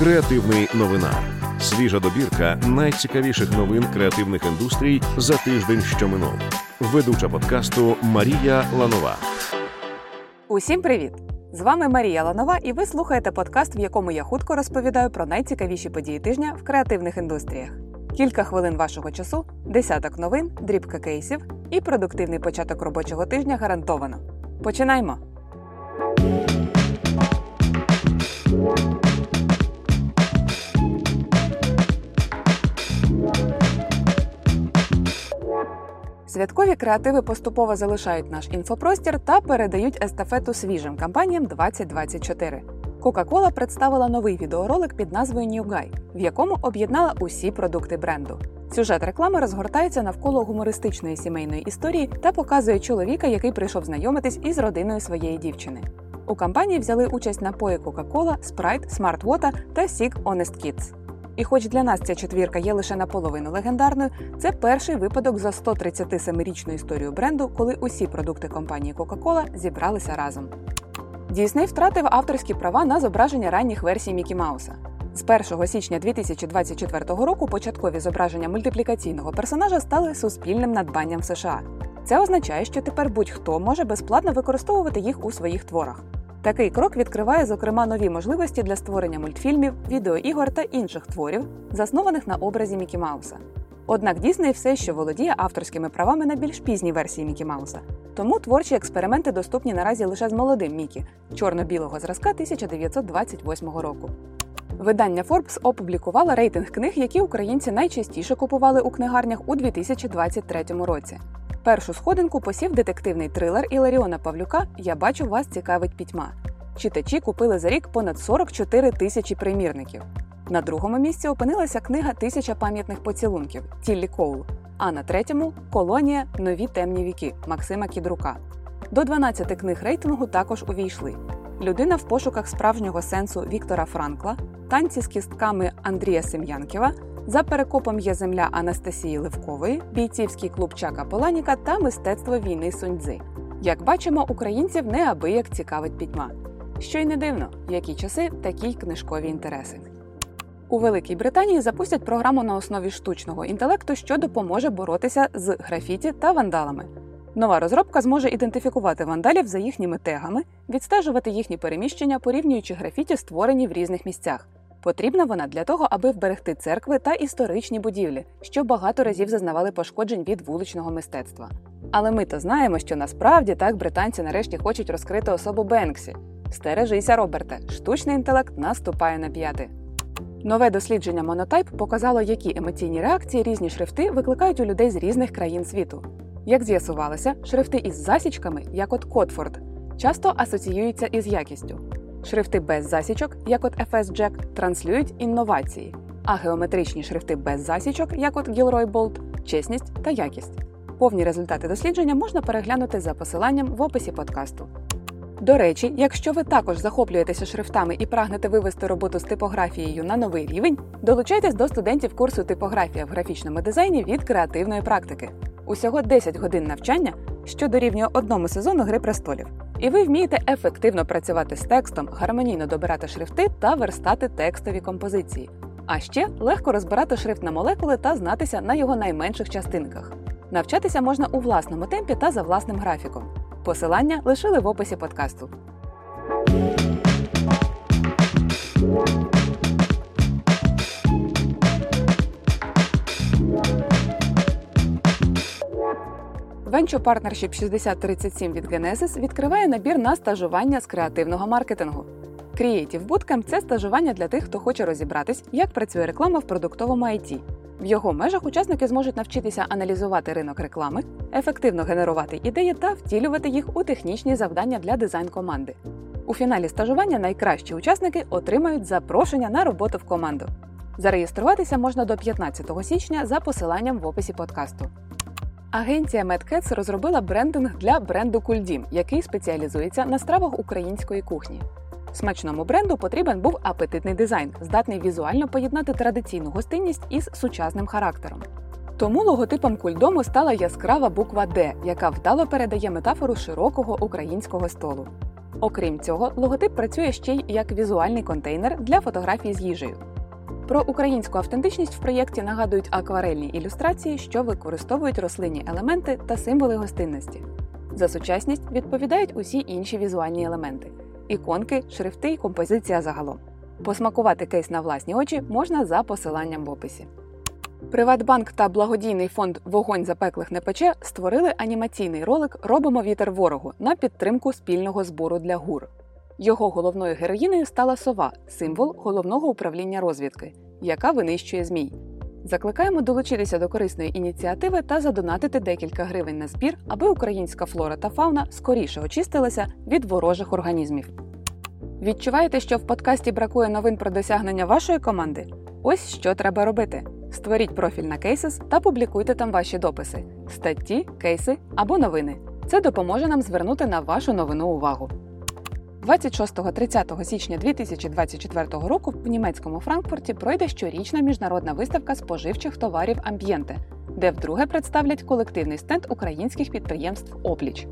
Креативний новина. Свіжа добірка найцікавіших новин креативних індустрій за тиждень, що минув. Ведуча подкасту Марія Ланова. Усім привіт! З вами Марія Ланова, і ви слухаєте подкаст, в якому я хутко розповідаю про найцікавіші події тижня в креативних індустріях. Кілька хвилин вашого часу, десяток новин, дрібка кейсів і продуктивний початок робочого тижня гарантовано. Починаймо! Святкові креативи поступово залишають наш інфопростір та передають естафету свіжим кампаніям 2024. Coca-Cola представила новий відеоролик під назвою New Guy, в якому об'єднала усі продукти бренду. Сюжет реклами розгортається навколо гумористичної сімейної історії та показує чоловіка, який прийшов знайомитись із родиною своєї дівчини. У кампанії взяли участь напої Coca-Cola, Sprite, Smart Water та Sig Honest Kids. І хоч для нас ця четвірка є лише наполовину легендарною, це перший випадок за 137-річну історію бренду, коли усі продукти компанії Coca-Cola зібралися разом. Дійсний втратив авторські права на зображення ранніх версій Мікі Мауса. З 1 січня 2024 року початкові зображення мультиплікаційного персонажа стали суспільним надбанням США. Це означає, що тепер будь-хто може безплатно використовувати їх у своїх творах. Такий крок відкриває, зокрема, нові можливості для створення мультфільмів, відеоігор та інших творів, заснованих на образі Мікі Мауса. Однак Дісней все ще володіє авторськими правами на більш пізній версії Мікі Мауса. Тому творчі експерименти доступні наразі лише з молодим Мікі чорно-білого зразка 1928 року. Видання Forbes опублікувало рейтинг книг, які українці найчастіше купували у книгарнях у 2023 році. Першу сходинку посів детективний трилер Іларіона Павлюка Я бачу вас цікавить пітьма. Читачі купили за рік понад 44 тисячі примірників. На другому місці опинилася книга Тисяча пам'ятних поцілунків Тіллі Коул. А на третьому колонія Нові темні віки Максима Кідрука. До 12 книг рейтингу також увійшли: Людина в пошуках справжнього сенсу Віктора Франкла, танці з кістками Андрія Сем'янківа. За перекопом є земля Анастасії Левкової, бійцівський клуб Чака Поланіка та мистецтво війни Суньцзи. Як бачимо, українців неабияк цікавить пітьма. Що й не дивно, які часи такі й книжкові інтереси. У Великій Британії запустять програму на основі штучного інтелекту, що допоможе боротися з графіті та вандалами. Нова розробка зможе ідентифікувати вандалів за їхніми тегами, відстежувати їхні переміщення, порівнюючи графіті, створені в різних місцях. Потрібна вона для того, аби вберегти церкви та історичні будівлі, що багато разів зазнавали пошкоджень від вуличного мистецтва. Але ми то знаємо, що насправді так британці нарешті хочуть розкрити особу Бенксі. Стережися, Роберте, штучний інтелект наступає на п'яти. Нове дослідження Monotype показало, які емоційні реакції різні шрифти викликають у людей з різних країн світу. Як з'ясувалося, шрифти із засічками, як от Котфорд, часто асоціюються із якістю. Шрифти без засічок, як от FS Jack, транслюють інновації, а геометричні шрифти без засічок, як от Gilroy Bold – чесність та якість. Повні результати дослідження можна переглянути за посиланням в описі подкасту. До речі, якщо ви також захоплюєтеся шрифтами і прагнете вивести роботу з типографією на новий рівень, долучайтесь до студентів курсу типографія в графічному дизайні від креативної практики. Усього 10 годин навчання, що дорівнює одному сезону Гри престолів. І ви вмієте ефективно працювати з текстом, гармонійно добирати шрифти та верстати текстові композиції. А ще легко розбирати шрифт на молекули та знатися на його найменших частинках. Навчатися можна у власному темпі та за власним графіком. Посилання лишили в описі подкасту. Venture Partnership 6037 від Genesis відкриває набір на стажування з креативного маркетингу. Creative Bootcamp – це стажування для тих, хто хоче розібратись, як працює реклама в продуктовому IT. В його межах учасники зможуть навчитися аналізувати ринок реклами, ефективно генерувати ідеї та втілювати їх у технічні завдання для дизайн-команди. У фіналі стажування найкращі учасники отримають запрошення на роботу в команду. Зареєструватися можна до 15 січня за посиланням в описі подкасту. Агенція MedCats розробила брендинг для бренду Кульдім, який спеціалізується на стравах української кухні. Смачному бренду потрібен був апетитний дизайн, здатний візуально поєднати традиційну гостинність із сучасним характером. Тому логотипом кульдому стала яскрава буква Д, яка вдало передає метафору широкого українського столу. Окрім цього, логотип працює ще й як візуальний контейнер для фотографій з їжею. Про українську автентичність в проєкті нагадують акварельні ілюстрації, що використовують рослинні елементи та символи гостинності. За сучасність відповідають усі інші візуальні елементи іконки, шрифти і композиція загалом. Посмакувати кейс на власні очі можна за посиланням в описі. Приватбанк та благодійний фонд Вогонь запеклих не пече створили анімаційний ролик Робимо вітер ворогу на підтримку спільного збору для гур. Його головною героїнею стала сова, символ головного управління розвідки, яка винищує змій. Закликаємо долучитися до корисної ініціативи та задонатити декілька гривень на збір, аби українська флора та фауна скоріше очистилася від ворожих організмів. Відчуваєте, що в подкасті бракує новин про досягнення вашої команди? Ось що треба робити: створіть профіль на Cases та публікуйте там ваші дописи, статті, кейси або новини. Це допоможе нам звернути на вашу новину увагу. 26-30 січня 2024 року в німецькому Франкфурті пройде щорічна міжнародна виставка споживчих товарів Амб'єнте, де вдруге представлять колективний стенд українських підприємств Опліч.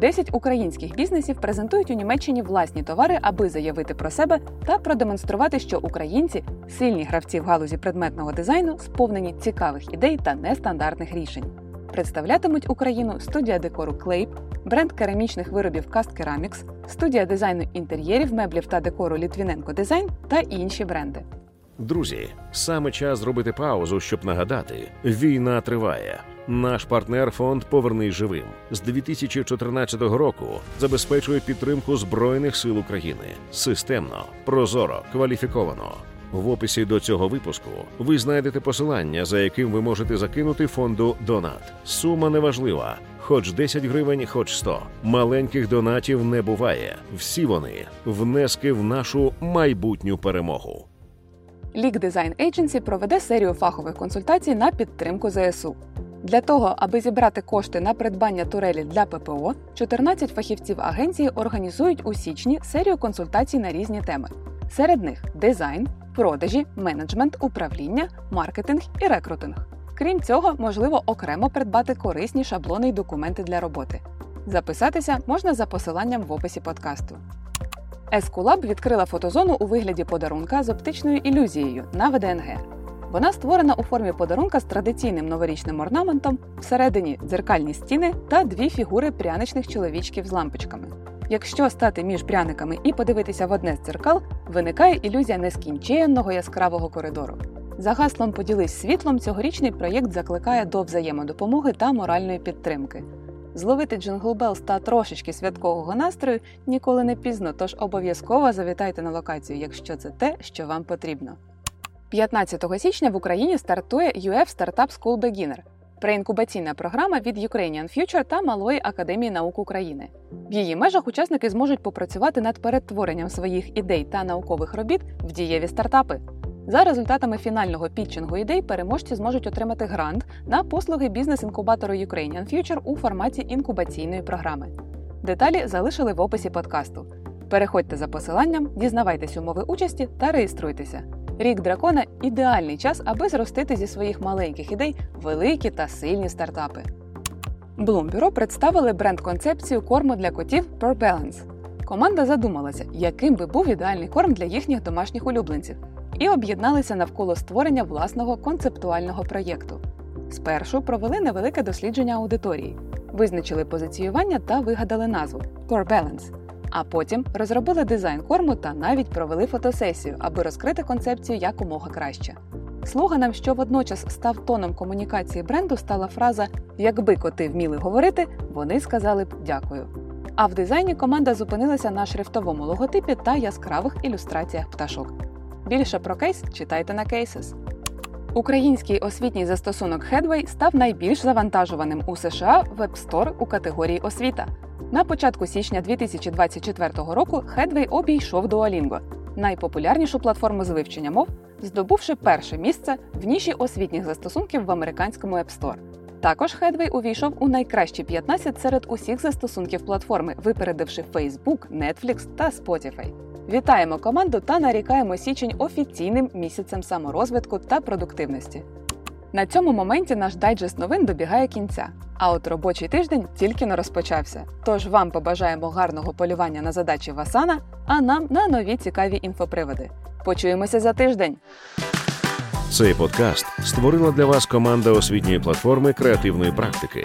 Десять українських бізнесів презентують у Німеччині власні товари, аби заявити про себе та продемонструвати, що українці сильні гравці в галузі предметного дизайну, сповнені цікавих ідей та нестандартних рішень. Представлятимуть Україну студія декору Клейп, бренд керамічних виробів Cast Ceramics, студія дизайну інтер'єрів, меблів та декору Літвіненко Дизайн та інші бренди. Друзі, саме час зробити паузу, щоб нагадати: війна триває. Наш партнер фонд Повернись живим з 2014 року забезпечує підтримку Збройних сил України системно, прозоро, кваліфіковано. В описі до цього випуску ви знайдете посилання, за яким ви можете закинути фонду Донат. Сума неважлива, хоч 10 гривень, хоч 100. Маленьких донатів не буває. Всі вони внески в нашу майбутню перемогу. Лік Design Agency проведе серію фахових консультацій на підтримку ЗСУ. Для того, аби зібрати кошти на придбання турелі для ППО, 14 фахівців агенції організують у січні серію консультацій на різні теми. Серед них дизайн, продажі, менеджмент, управління, маркетинг і рекрутинг. Крім цього, можливо окремо придбати корисні шаблони й документи для роботи. Записатися можна за посиланням в описі подкасту. Ескулаб відкрила фотозону у вигляді подарунка з оптичною ілюзією на ВДНГ. Вона створена у формі подарунка з традиційним новорічним орнаментом, всередині дзеркальні стіни та дві фігури пряничних чоловічків з лампочками. Якщо стати між пряниками і подивитися в одне з дзеркал, виникає ілюзія нескінченного яскравого коридору. За гаслом Поділись світлом цьогорічний проєкт закликає до взаємодопомоги та моральної підтримки. Зловити Jingle Bells та трошечки святкового настрою ніколи не пізно, тож обов'язково завітайте на локацію, якщо це те, що вам потрібно. 15 січня в Україні стартує UF Startup School Beginner – преінкубаційна програма від Ukrainian Future та Малої академії наук України. В її межах учасники зможуть попрацювати над перетворенням своїх ідей та наукових робіт в дієві стартапи. За результатами фінального пітчингу ідей переможці зможуть отримати грант на послуги бізнес-інкубатору Ukrainian Future у форматі інкубаційної програми. Деталі залишили в описі подкасту. Переходьте за посиланням, дізнавайтесь умови участі та реєструйтеся. Рік дракона ідеальний час, аби зростити зі своїх маленьких ідей великі та сильні стартапи. Bloom представили бренд-концепцію корму для котів Per Balance. Команда задумалася, яким би був ідеальний корм для їхніх домашніх улюбленців, і об'єдналися навколо створення власного концептуального проєкту. Спершу провели невелике дослідження аудиторії, визначили позиціювання та вигадали назву Core Balance. А потім розробили дизайн корму та навіть провели фотосесію, аби розкрити концепцію якомога краще. Слоганом, що водночас став тоном комунікації бренду, стала фраза Якби коти вміли говорити, вони сказали б дякую. А в дизайні команда зупинилася на шрифтовому логотипі та яскравих ілюстраціях пташок. Більше про кейс читайте на Cases. Український освітній застосунок Headway став найбільш завантажуваним у США в App Store у категорії освіта. На початку січня 2024 року Headway обійшов Duolingo – найпопулярнішу платформу з вивчення мов, здобувши перше місце в ніші освітніх застосунків в американському App Store. Також Headway увійшов у найкращі 15 серед усіх застосунків платформи, випередивши Facebook, Netflix та Spotify. Вітаємо команду та нарікаємо січень офіційним місяцем саморозвитку та продуктивності. На цьому моменті наш дайджест новин добігає кінця. А от робочий тиждень тільки не розпочався. Тож вам побажаємо гарного полювання на задачі Васана, а нам на нові цікаві інфоприводи. Почуємося за тиждень. Цей подкаст створила для вас команда освітньої платформи креативної практики.